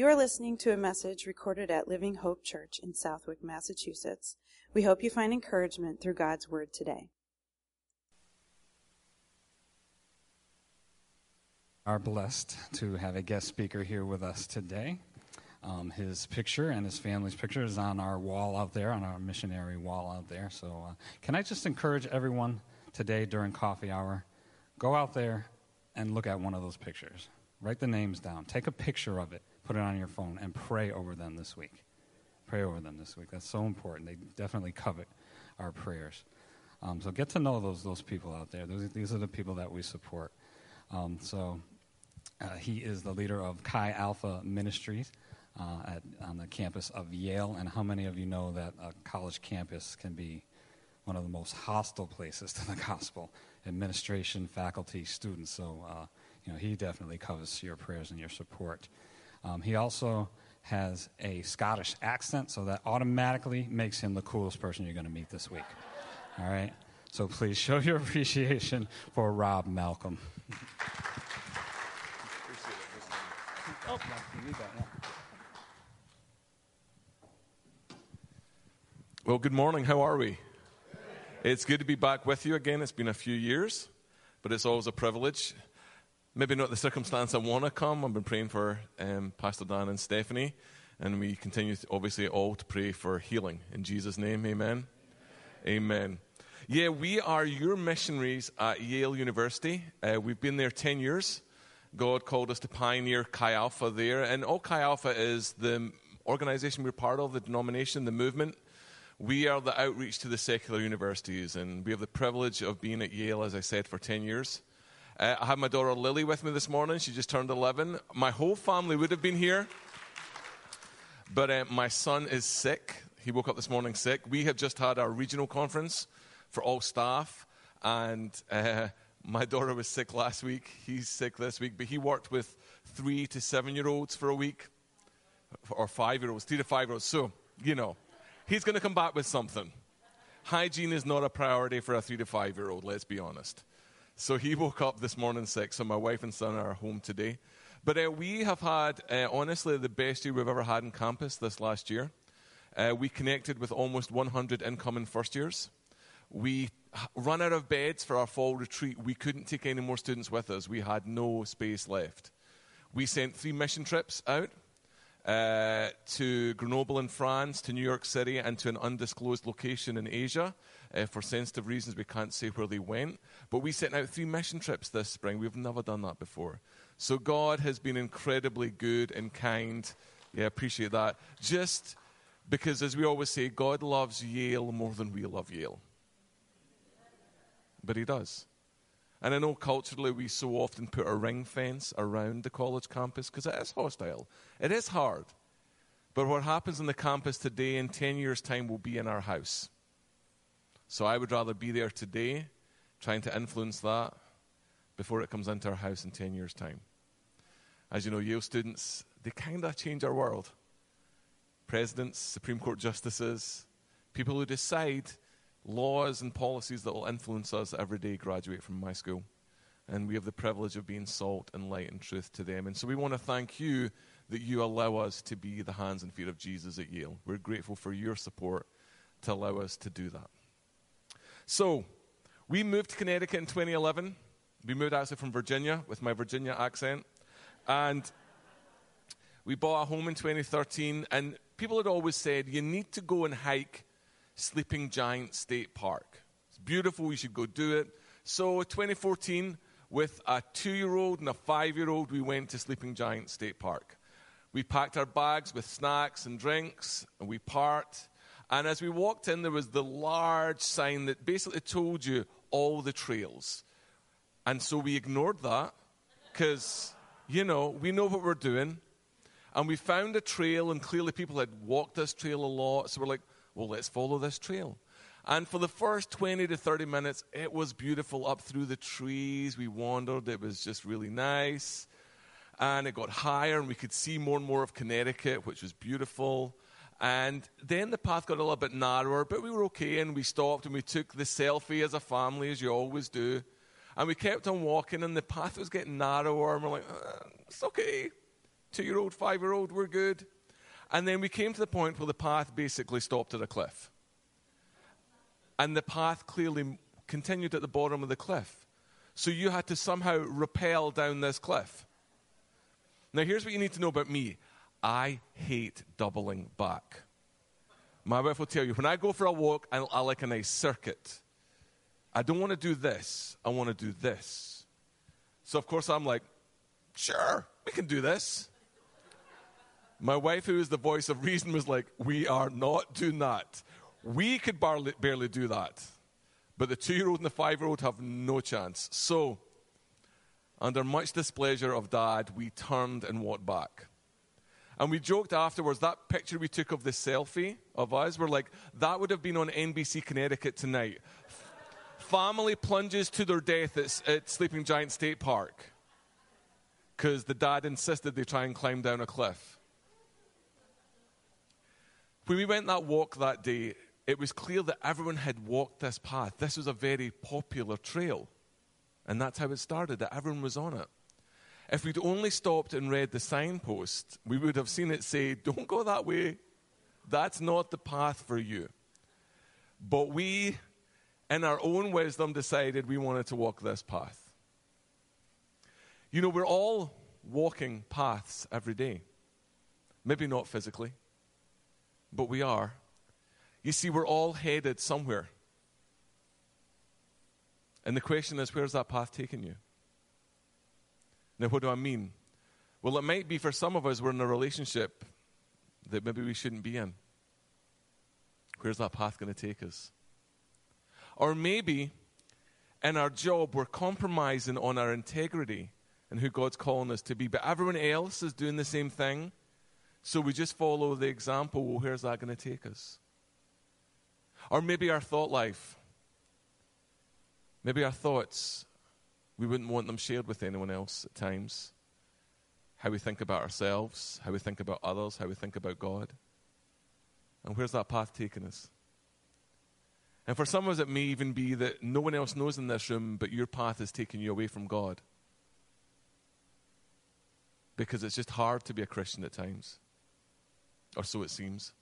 You are listening to a message recorded at Living Hope Church in Southwick, Massachusetts. We hope you find encouragement through God's Word today. Are blessed to have a guest speaker here with us today. Um, his picture and his family's picture is on our wall out there, on our missionary wall out there. So, uh, can I just encourage everyone today during coffee hour? Go out there and look at one of those pictures. Write the names down. Take a picture of it, put it on your phone, and pray over them this week. Pray over them this week. That's so important. They definitely covet our prayers. Um, so get to know those those people out there. Those, these are the people that we support. Um, so uh, he is the leader of Chi Alpha Ministries uh, at, on the campus of Yale. And how many of you know that a college campus can be one of the most hostile places to the gospel? Administration, faculty, students. So uh, you know he definitely covers your prayers and your support. Um, he also has a Scottish accent, so that automatically makes him the coolest person you're going to meet this week. All right? So please show your appreciation for Rob Malcolm. Well, good morning. How are we? It's good to be back with you again. It's been a few years, but it's always a privilege. Maybe not the circumstance I want to come. I've been praying for um, Pastor Dan and Stephanie, and we continue, to, obviously, all to pray for healing. In Jesus' name, amen. Amen. Yeah, we are your missionaries at Yale University. Uh, we've been there 10 years. God called us to pioneer Chi Alpha there. And all Chi Alpha is the organization we're part of, the denomination, the movement. We are the outreach to the secular universities, and we have the privilege of being at Yale, as I said, for 10 years. Uh, I have my daughter Lily with me this morning. She just turned 11. My whole family would have been here, but uh, my son is sick. He woke up this morning sick. We have just had our regional conference for all staff, and uh, my daughter was sick last week. He's sick this week, but he worked with three to seven year olds for a week, or five year olds, three to five year olds. So, you know, he's going to come back with something. Hygiene is not a priority for a three to five year old, let's be honest. So he woke up this morning sick, so my wife and son are home today. But uh, we have had, uh, honestly, the best year we've ever had in campus this last year. Uh, we connected with almost 100 incoming first years. We run out of beds for our fall retreat. We couldn't take any more students with us. We had no space left. We sent three mission trips out uh, to Grenoble in France, to New York City, and to an undisclosed location in Asia. Uh, for sensitive reasons, we can't say where they went. But we sent out three mission trips this spring. We've never done that before. So God has been incredibly good and kind. Yeah, appreciate that. Just because, as we always say, God loves Yale more than we love Yale but he does. And I know culturally we so often put a ring fence around the college campus because it is hostile. It is hard. But what happens on the campus today in 10 years' time will be in our house. So I would rather be there today trying to influence that before it comes into our house in 10 years' time. As you know, Yale students, they kind of change our world. Presidents, Supreme Court justices, people who decide laws and policies that will influence us every day graduate from my school. And we have the privilege of being salt and light and truth to them. And so we want to thank you that you allow us to be the hands and feet of Jesus at Yale. We're grateful for your support to allow us to do that. So, we moved to Connecticut in 2011. We moved actually from Virginia with my Virginia accent. And we bought a home in 2013. And people had always said, you need to go and hike Sleeping Giant State Park. It's beautiful, you should go do it. So, 2014, with a two year old and a five year old, we went to Sleeping Giant State Park. We packed our bags with snacks and drinks, and we parked. And as we walked in, there was the large sign that basically told you all the trails. And so we ignored that because, you know, we know what we're doing. And we found a trail, and clearly people had walked this trail a lot. So we're like, well, let's follow this trail. And for the first 20 to 30 minutes, it was beautiful up through the trees. We wandered, it was just really nice. And it got higher, and we could see more and more of Connecticut, which was beautiful. And then the path got a little bit narrower, but we were okay, and we stopped and we took the selfie as a family, as you always do. And we kept on walking, and the path was getting narrower, and we're like, uh, it's okay. Two year old, five year old, we're good. And then we came to the point where the path basically stopped at a cliff. And the path clearly continued at the bottom of the cliff. So you had to somehow rappel down this cliff. Now, here's what you need to know about me I hate doubling back. My wife will tell you when I go for a walk, I, I like a nice circuit. I don't want to do this, I want to do this. So, of course, I'm like, sure, we can do this. My wife, who is the voice of reason, was like, we are not doing that. We could barely, barely do that. But the two year old and the five year old have no chance. So, under much displeasure of dad, we turned and walked back. And we joked afterwards, that picture we took of the selfie of us, we're like, that would have been on NBC Connecticut tonight. Family plunges to their death at, at Sleeping Giant State Park because the dad insisted they try and climb down a cliff. When we went that walk that day, it was clear that everyone had walked this path. This was a very popular trail. And that's how it started, that everyone was on it. If we'd only stopped and read the signpost, we would have seen it say, Don't go that way. That's not the path for you. But we, in our own wisdom, decided we wanted to walk this path. You know, we're all walking paths every day. Maybe not physically, but we are. You see, we're all headed somewhere. And the question is, where's that path taking you? Now, what do I mean? Well, it might be for some of us, we're in a relationship that maybe we shouldn't be in. Where's that path going to take us? Or maybe in our job, we're compromising on our integrity and who God's calling us to be, but everyone else is doing the same thing. So we just follow the example. Well, where's that going to take us? Or maybe our thought life. Maybe our thoughts, we wouldn't want them shared with anyone else at times. How we think about ourselves, how we think about others, how we think about God. And where's that path taking us? And for some of us, it may even be that no one else knows in this room, but your path is taking you away from God. Because it's just hard to be a Christian at times. Or so it seems.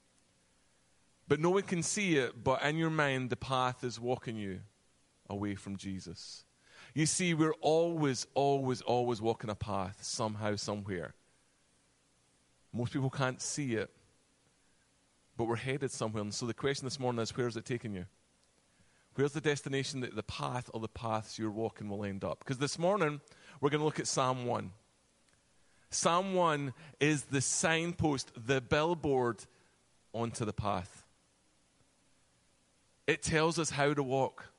But no one can see it, but in your mind, the path is walking you away from Jesus. You see, we're always, always, always walking a path somehow, somewhere. Most people can't see it, but we're headed somewhere. And so the question this morning is where's it taking you? Where's the destination that the path or the paths you're walking will end up? Because this morning, we're going to look at Psalm 1. Psalm 1 is the signpost, the billboard onto the path. It tells us how to walk.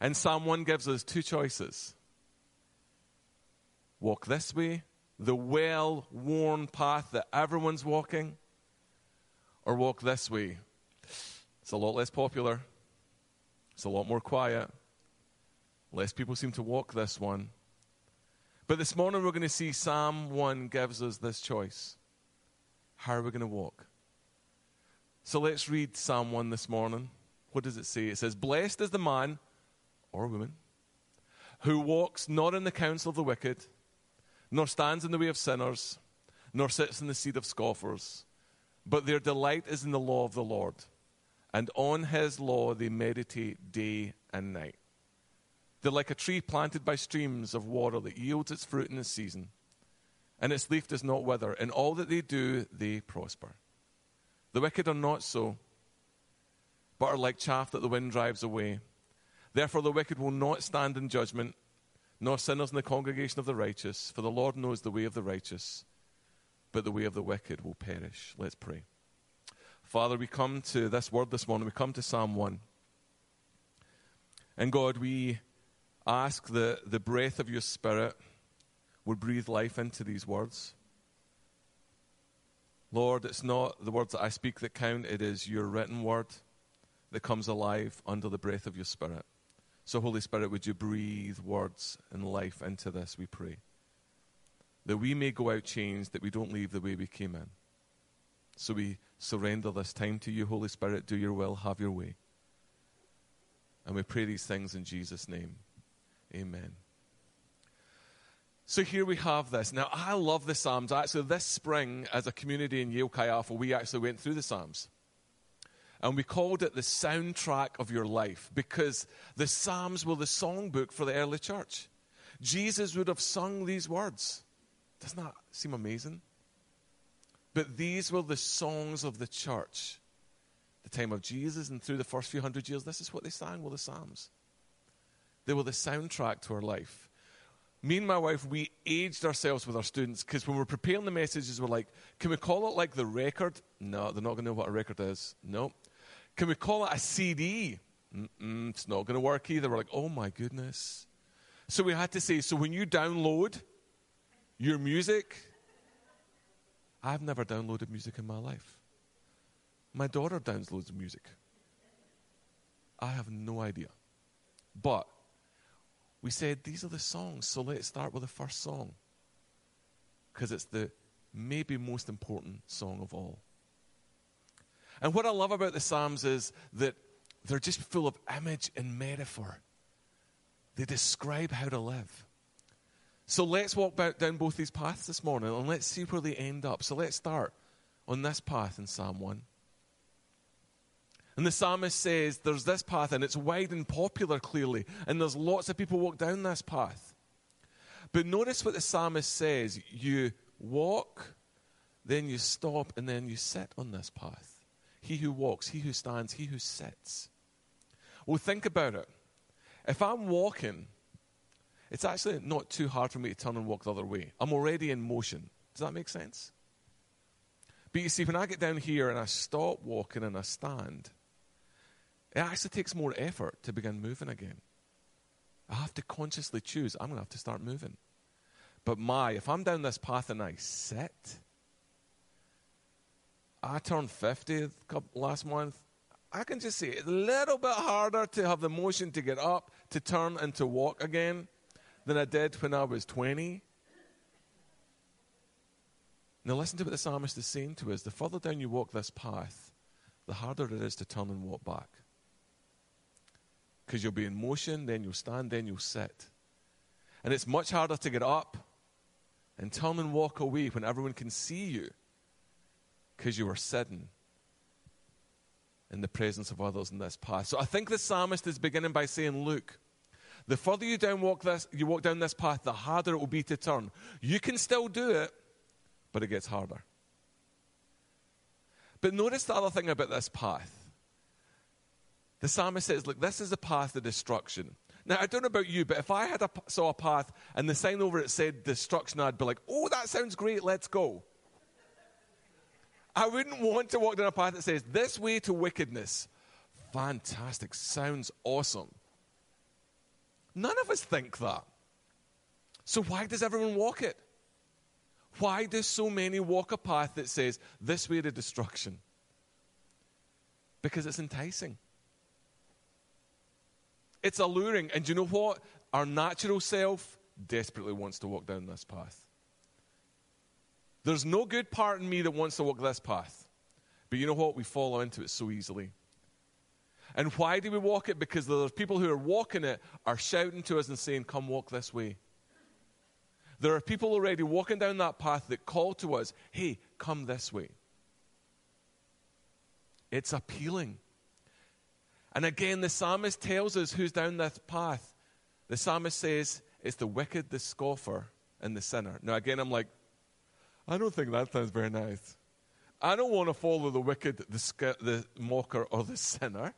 And Psalm 1 gives us two choices walk this way, the well worn path that everyone's walking, or walk this way. It's a lot less popular, it's a lot more quiet. Less people seem to walk this one. But this morning we're going to see Psalm 1 gives us this choice. How are we going to walk? So let's read Psalm 1 this morning. What does it say? It says, Blessed is the man or woman who walks not in the counsel of the wicked, nor stands in the way of sinners, nor sits in the seat of scoffers, but their delight is in the law of the Lord, and on his law they meditate day and night. They're like a tree planted by streams of water that yields its fruit in its season, and its leaf does not wither. In all that they do, they prosper. The wicked are not so, but are like chaff that the wind drives away. Therefore, the wicked will not stand in judgment, nor sinners in the congregation of the righteous, for the Lord knows the way of the righteous, but the way of the wicked will perish. Let's pray. Father, we come to this word this morning. We come to Psalm 1. And God, we ask that the breath of your Spirit would breathe life into these words. Lord, it's not the words that I speak that count, it is your written word that comes alive under the breath of your Spirit. So, Holy Spirit, would you breathe words and life into this, we pray. That we may go out changed, that we don't leave the way we came in. So we surrender this time to you, Holy Spirit. Do your will, have your way. And we pray these things in Jesus' name. Amen. So here we have this. Now, I love the Psalms. Actually, this spring, as a community in Yale Alpha, we actually went through the Psalms. And we called it the soundtrack of your life because the Psalms were the songbook for the early church. Jesus would have sung these words. Doesn't that seem amazing? But these were the songs of the church. The time of Jesus and through the first few hundred years, this is what they sang were the Psalms. They were the soundtrack to our life. Me and my wife, we aged ourselves with our students because when we're preparing the messages, we're like, can we call it like the record? No, they're not going to know what a record is. No. Can we call it a CD? Mm-mm, it's not going to work either. We're like, oh my goodness. So we had to say, so when you download your music, I've never downloaded music in my life. My daughter downloads music. I have no idea. But we said these are the songs, so let's start with the first song. Because it's the maybe most important song of all. And what I love about the Psalms is that they're just full of image and metaphor. They describe how to live. So let's walk back down both these paths this morning and let's see where they end up. So let's start on this path in Psalm 1. And the psalmist says there's this path and it's wide and popular clearly, and there's lots of people walk down this path. But notice what the psalmist says you walk, then you stop, and then you sit on this path. He who walks, he who stands, he who sits. Well, think about it. If I'm walking, it's actually not too hard for me to turn and walk the other way. I'm already in motion. Does that make sense? But you see, when I get down here and I stop walking and I stand, it actually takes more effort to begin moving again. I have to consciously choose, I'm going to have to start moving. But my, if I'm down this path and I sit, I turned 50 last month. I can just say it's a little bit harder to have the motion to get up, to turn, and to walk again than I did when I was 20. Now, listen to what the psalmist is saying to us. The further down you walk this path, the harder it is to turn and walk back. Because you'll be in motion, then you'll stand, then you'll sit. And it's much harder to get up and turn and walk away when everyone can see you because you are sitting in the presence of others in this path. So I think the psalmist is beginning by saying, Look, the further you down walk this, you walk down this path, the harder it will be to turn. You can still do it, but it gets harder. But notice the other thing about this path. The psalmist says, Look, this is a path of destruction. Now, I don't know about you, but if I had a, saw a path and the sign over it said destruction, I'd be like, oh, that sounds great, let's go. I wouldn't want to walk down a path that says, This way to wickedness. Fantastic. Sounds awesome. None of us think that. So why does everyone walk it? Why do so many walk a path that says, This way to destruction? Because it's enticing. It's alluring. And do you know what? Our natural self desperately wants to walk down this path. There's no good part in me that wants to walk this path. But you know what? We fall into it so easily. And why do we walk it? Because the people who are walking it are shouting to us and saying, Come walk this way. There are people already walking down that path that call to us, Hey, come this way. It's appealing. And again, the psalmist tells us who's down this path. The psalmist says, It's the wicked, the scoffer, and the sinner. Now, again, I'm like, I don't think that sounds very nice. I don't want to follow the wicked, the, the mocker, or the sinner.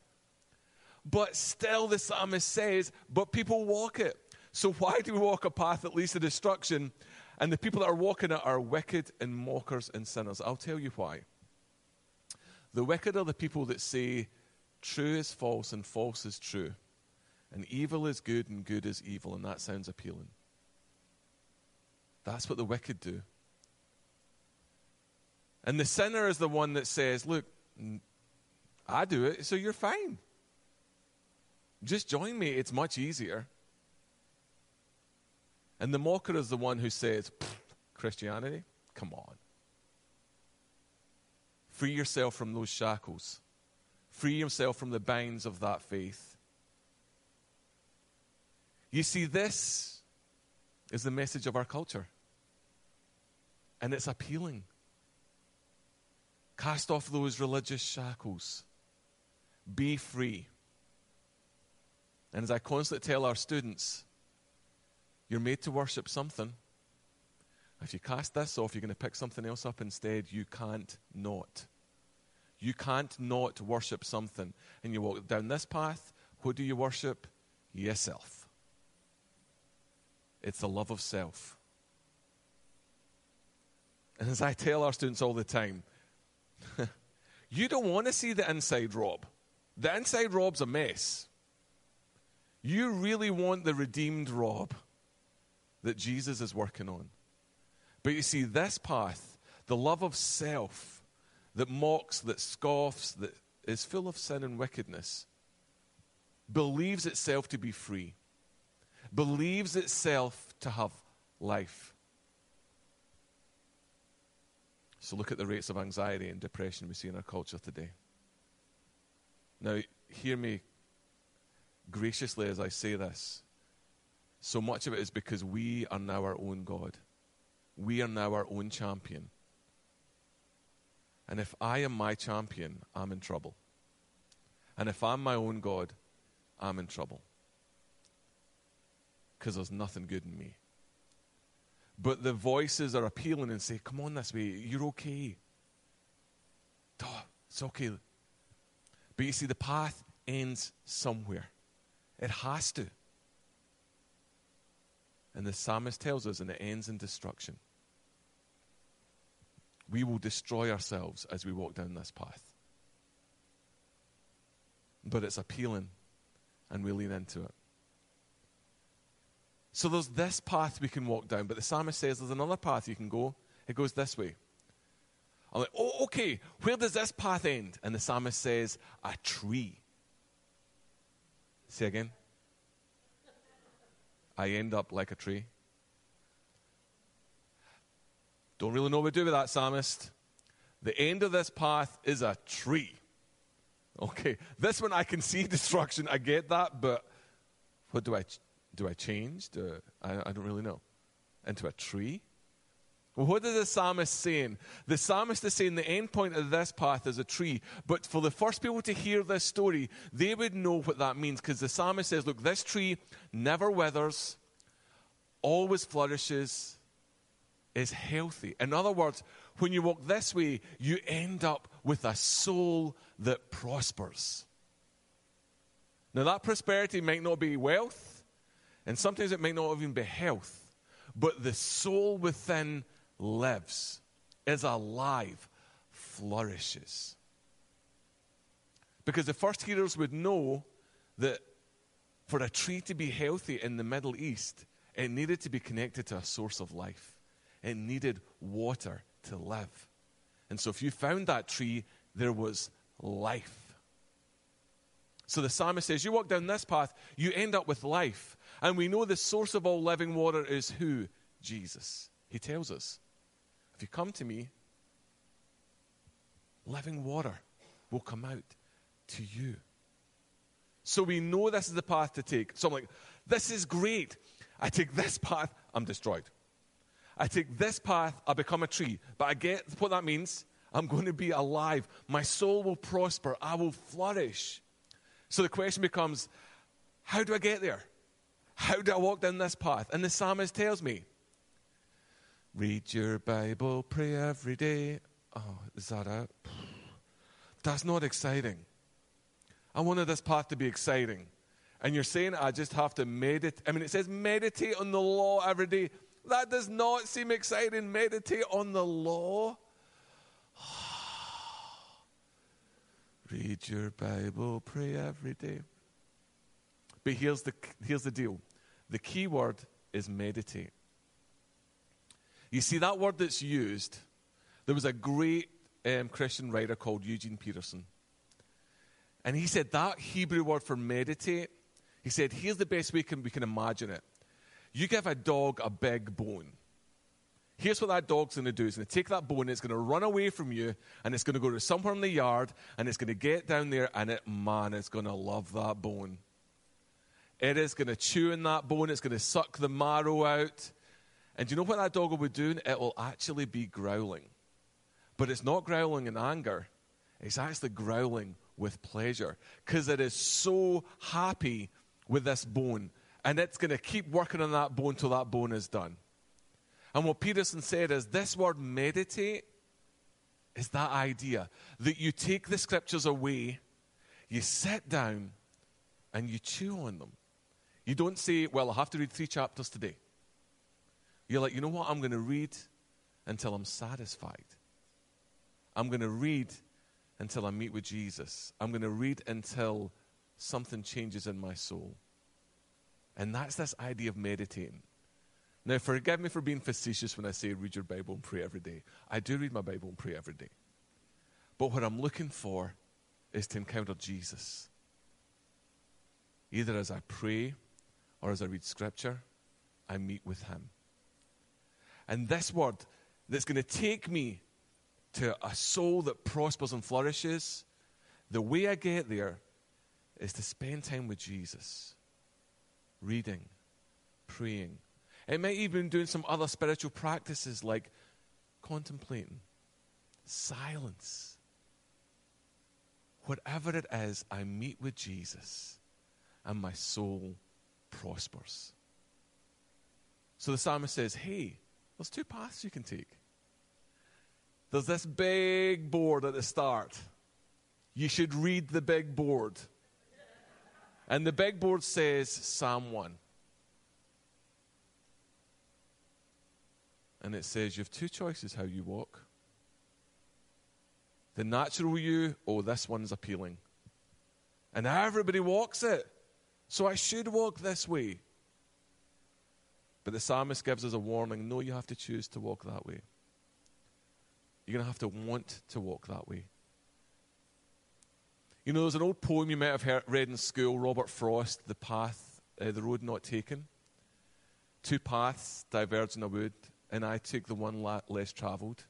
But still, the psalmist says, but people walk it. So why do we walk a path that leads to destruction? And the people that are walking it are wicked and mockers and sinners. I'll tell you why. The wicked are the people that say true is false and false is true, and evil is good and good is evil, and that sounds appealing. That's what the wicked do. And the sinner is the one that says, Look, I do it, so you're fine. Just join me, it's much easier. And the mocker is the one who says, Christianity? Come on. Free yourself from those shackles. Free yourself from the binds of that faith. You see, this, is the message of our culture. And it's appealing. Cast off those religious shackles. Be free. And as I constantly tell our students, you're made to worship something. If you cast this off, you're going to pick something else up instead. You can't not. You can't not worship something. And you walk down this path, who do you worship? Yourself. It's the love of self. And as I tell our students all the time, you don't want to see the inside Rob. The inside Rob's a mess. You really want the redeemed Rob that Jesus is working on. But you see, this path, the love of self that mocks, that scoffs, that is full of sin and wickedness, believes itself to be free, believes itself to have life. So look at the rates of anxiety and depression we see in our culture today. Now, hear me graciously as I say this. So much of it is because we are now our own God. We are now our own champion. And if I am my champion, I'm in trouble. And if I'm my own God, I'm in trouble. Because there's nothing good in me. But the voices are appealing and say, Come on this way, you're okay. It's okay. But you see, the path ends somewhere. It has to. And the psalmist tells us, and it ends in destruction. We will destroy ourselves as we walk down this path. But it's appealing, and we lean into it. So there's this path we can walk down, but the psalmist says there's another path you can go. It goes this way. I'm like, oh, okay, where does this path end? And the psalmist says, a tree. Say again. I end up like a tree. Don't really know what to do with that, psalmist. The end of this path is a tree. Okay, this one I can see destruction. I get that, but what do I do? I change? Do I, I don't really know. Into a tree? Well, what is the psalmist saying? The psalmist is saying the end point of this path is a tree. But for the first people to hear this story, they would know what that means because the psalmist says, Look, this tree never withers, always flourishes, is healthy. In other words, when you walk this way, you end up with a soul that prospers. Now, that prosperity might not be wealth, and sometimes it might not even be health, but the soul within lives, is alive, flourishes. Because the first hearers would know that for a tree to be healthy in the Middle East, it needed to be connected to a source of life. It needed water to live. And so if you found that tree, there was life. So the psalmist says, You walk down this path, you end up with life. And we know the source of all living water is who? Jesus. He tells us. If you come to me, living water will come out to you. So we know this is the path to take. So I'm like, this is great. I take this path, I'm destroyed. I take this path, I become a tree. But I get what that means. I'm going to be alive. My soul will prosper. I will flourish. So the question becomes how do I get there? How do I walk down this path? And the psalmist tells me Read your Bible, pray every day. Oh, is that it? That's not exciting. I wanted this path to be exciting. And you're saying I just have to meditate. I mean, it says meditate on the law every day. That does not seem exciting. Meditate on the law. Read your Bible, pray every day. But here's the, here's the deal the key word is meditate. You see, that word that's used, there was a great um, Christian writer called Eugene Peterson. And he said that Hebrew word for meditate, he said, here's the best way can, we can imagine it. You give a dog a big bone. Here's what that dog's going to do. It's going to take that bone, it's going to run away from you, and it's going to go to somewhere in the yard, and it's going to get down there, and it, man, it's going to love that bone. It is going to chew in that bone, it's going to suck the marrow out, And do you know what that dog will be doing? It will actually be growling. But it's not growling in anger, it's actually growling with pleasure because it is so happy with this bone. And it's going to keep working on that bone till that bone is done. And what Peterson said is this word meditate is that idea that you take the scriptures away, you sit down, and you chew on them. You don't say, Well, I have to read three chapters today. You're like, You know what? I'm going to read until I'm satisfied. I'm going to read until I meet with Jesus. I'm going to read until something changes in my soul. And that's this idea of meditating. Now, forgive me for being facetious when I say read your Bible and pray every day. I do read my Bible and pray every day. But what I'm looking for is to encounter Jesus. Either as I pray or as I read Scripture, I meet with Him. And this word that's going to take me to a soul that prospers and flourishes, the way I get there is to spend time with Jesus, reading, praying. It might even doing some other spiritual practices like contemplating, silence. Whatever it is, I meet with Jesus and my soul prospers. So the psalmist says, Hey, there's two paths you can take. There's this big board at the start. You should read the big board. And the big board says Psalm 1. And it says you have two choices how you walk. The natural you, oh, this one's appealing. And everybody walks it. So I should walk this way. But the psalmist gives us a warning no, you have to choose to walk that way. You're going to have to want to walk that way. You know, there's an old poem you might have heard, read in school, Robert Frost, The Path, uh, The Road Not Taken. Two paths diverge in a wood, and I took the one less traveled.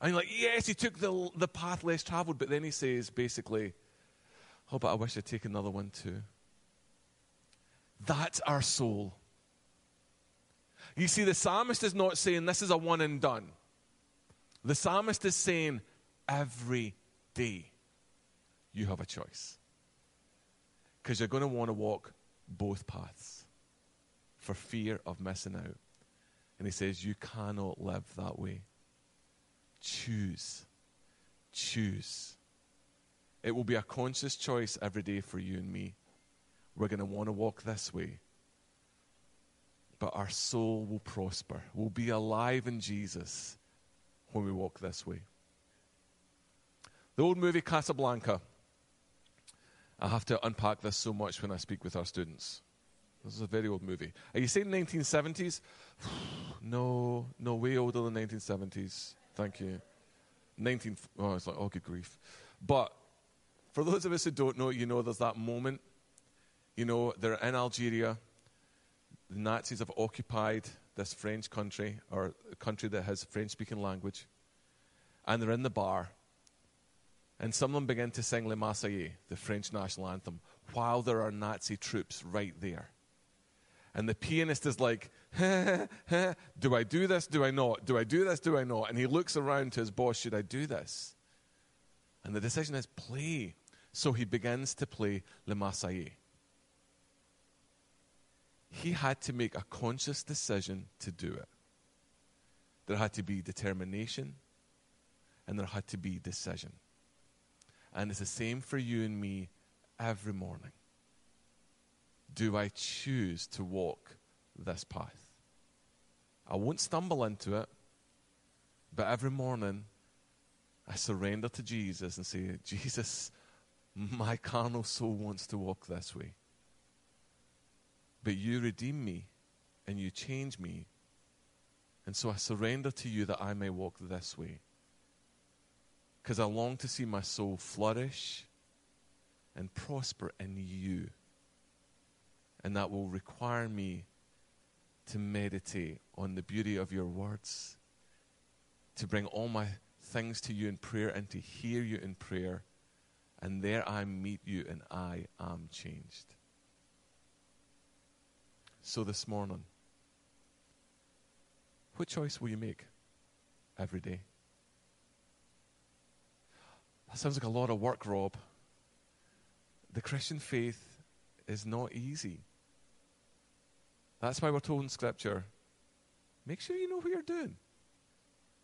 And you're like, yes, he took the, the path less traveled, but then he says basically, oh, but I wish I'd take another one too. That's our soul. You see, the psalmist is not saying this is a one and done. The psalmist is saying, every day you have a choice. Because you're going to want to walk both paths for fear of missing out. And he says, You cannot live that way. Choose. Choose. It will be a conscious choice every day for you and me. We're going to want to walk this way. But our soul will prosper. We'll be alive in Jesus when we walk this way. The old movie Casablanca. I have to unpack this so much when I speak with our students. This is a very old movie. Are you saying 1970s? no, no, way older than 1970s. Thank you. 19. Oh, it's like, oh, good grief. But for those of us who don't know, you know, there's that moment. You know, they're in Algeria. The Nazis have occupied this French country, or a country that has French speaking language, and they're in the bar, and some of them begin to sing Le Marseillaise, the French national anthem, while there are Nazi troops right there. And the pianist is like, do I do this? Do I not? Do I do this? Do I not? And he looks around to his boss, should I do this? And the decision is play. So he begins to play Le Marseillaise he had to make a conscious decision to do it. There had to be determination and there had to be decision. And it's the same for you and me every morning. Do I choose to walk this path? I won't stumble into it, but every morning I surrender to Jesus and say, Jesus, my carnal soul wants to walk this way. But you redeem me and you change me. And so I surrender to you that I may walk this way. Because I long to see my soul flourish and prosper in you. And that will require me to meditate on the beauty of your words, to bring all my things to you in prayer and to hear you in prayer. And there I meet you and I am changed. So this morning, What choice will you make every day? That sounds like a lot of work, Rob. The Christian faith is not easy. That's why we're told in Scripture make sure you know what you're doing.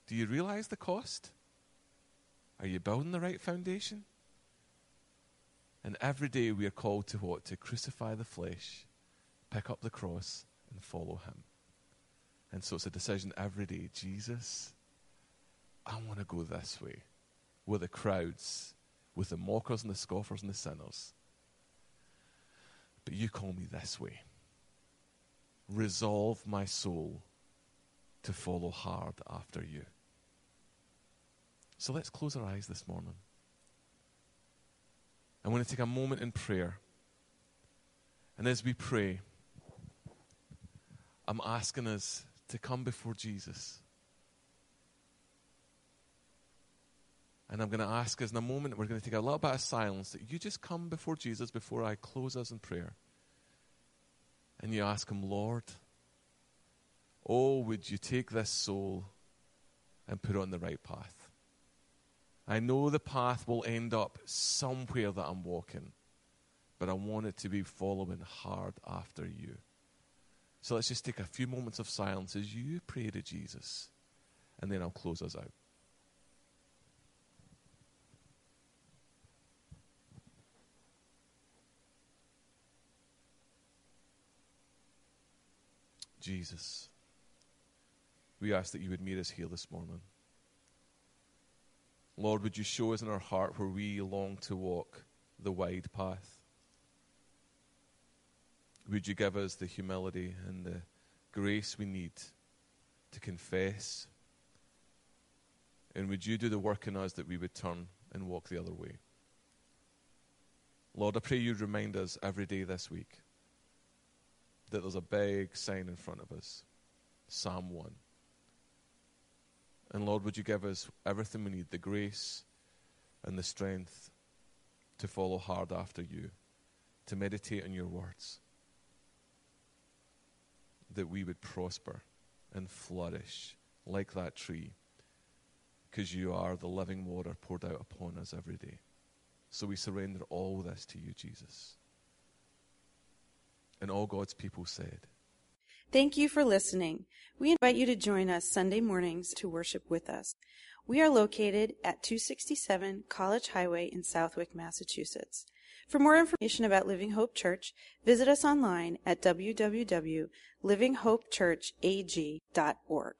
Do you realize the cost? Are you building the right foundation? And every day we are called to what? To crucify the flesh, pick up the cross, and follow Him. And so it's a decision every day Jesus, I want to go this way with the crowds, with the mockers and the scoffers and the sinners. But you call me this way. Resolve my soul to follow hard after you. So let's close our eyes this morning. I want to take a moment in prayer. And as we pray, I'm asking us to come before Jesus. And I'm going to ask us in a moment, we're going to take a little bit of silence, that you just come before Jesus before I close us in prayer. And you ask him, Lord, oh, would you take this soul and put it on the right path? I know the path will end up somewhere that I'm walking, but I want it to be following hard after you. So let's just take a few moments of silence as you pray to Jesus, and then I'll close us out. Jesus, we ask that you would meet us here this morning. Lord, would you show us in our heart where we long to walk the wide path? Would you give us the humility and the grace we need to confess? And would you do the work in us that we would turn and walk the other way? Lord, I pray you remind us every day this week that there's a big sign in front of us Psalm 1. And Lord, would you give us everything we need the grace and the strength to follow hard after you, to meditate on your words, that we would prosper and flourish like that tree, because you are the living water poured out upon us every day. So we surrender all this to you, Jesus. And all God's people said, Thank you for listening. We invite you to join us Sunday mornings to worship with us. We are located at 267 College Highway in Southwick, Massachusetts. For more information about Living Hope Church, visit us online at www.livinghopechurchag.org.